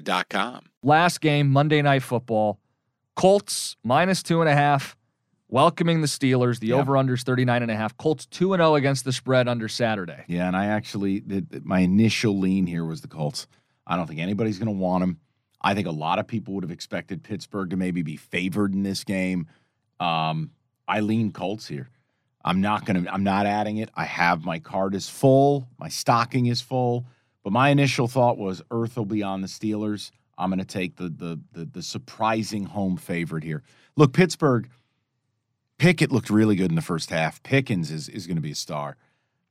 Serta.com. Last game, Monday Night Football. Colts minus two and a half, welcoming the Steelers. The Yep. over unders 39 and a half. Colts 2 and 0 against the spread under Saturday. Yeah, and I actually, the, the- my initial lean here was the Colts. I don't think anybody's going to want them. I think a lot of people would have expected Pittsburgh to maybe be favored in this game. Um, I lean Colts here. I'm not going to, I'm not adding it. I have my card is full, my stocking is full, but my initial thought was Earth will be on the Steelers. I'm going to take the, the the the surprising home favorite here. Look, Pittsburgh. Pickett looked really good in the first half. Pickens is is going to be a star.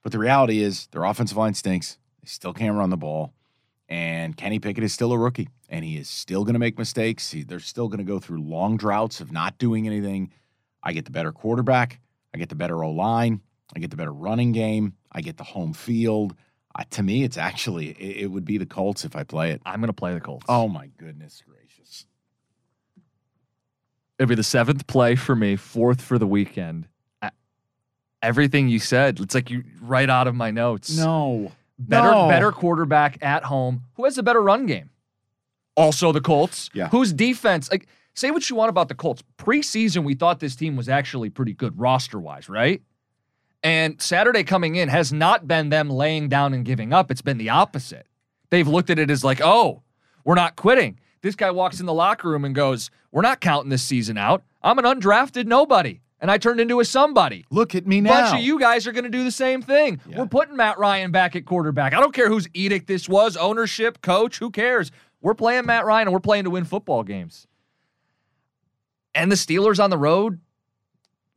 But the reality is their offensive line stinks. They still can't run the ball. And Kenny Pickett is still a rookie, and he is still going to make mistakes. He, they're still going to go through long droughts of not doing anything. I get the better quarterback. I get the better O line. I get the better running game. I get the home field. Uh, to me, it's actually it, it would be the Colts if I play it. I'm going to play the Colts. Oh my goodness gracious! It'd be the seventh play for me, fourth for the weekend. I- Everything you said, it's like you right out of my notes. No, better No. better quarterback at home. Who has a better run game? Also the Colts. Yeah. Whose defense? Like, say what you want about the Colts. Preseason, we thought this team was actually pretty good roster wise, right? And Saturday coming in has not been them laying down and giving up. It's been the opposite. They've looked at it as like, oh, we're not quitting. This guy walks in the locker room and goes, We're not counting this season out. I'm an undrafted nobody. And I turned into a somebody. look at me now. Bunch of you guys are going to do the same thing. Yeah. We're putting Matt Ryan back at quarterback. I don't care whose edict this was, ownership, coach, who cares? We're playing Matt Ryan and we're playing to win football games. And the Steelers on the road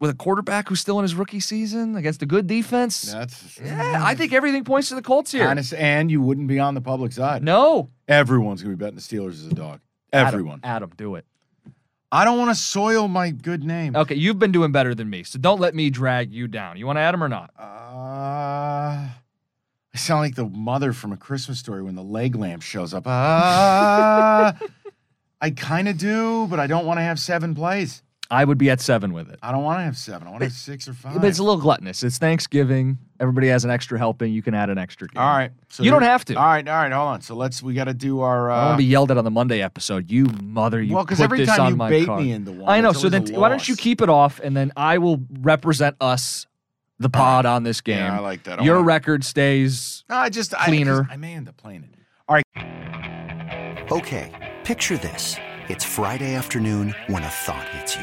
with a quarterback who's still in his rookie season against a good defense. That's Yeah, I think everything points to the Colts here. Honest, and you wouldn't be on the public side. No. Everyone's going to be betting the Steelers as a dog. Adam- Everyone. Adam, do it. I don't want to soil my good name. Okay, you've been doing better than me, so don't let me drag you down. You want to add him or not? Uh, I sound like the mother from a Christmas story when the leg lamp shows up. Uh, I kind of do, but I don't want to have seven plays. I would be at seven with it. I don't want to have seven. I want to have six or five. But it's a little gluttonous. It's Thanksgiving. Everybody has an extra helping. You can add an extra game. all right. So You don't have to. All right. All right. Hold on. So let's. We got to do our. I don't want Uh, to be yelled at on the Monday episode. You mother, you well, because every this time you bait card. me into one, I know. So then, always why don't you keep it off, and then I will represent us, the pod, on this game. Yeah, I like that. I Your wanna- record stays. No, I just I- cleaner. 'cause I, may end up playing it. All right. Okay, picture this. It's Friday afternoon when a thought hits you.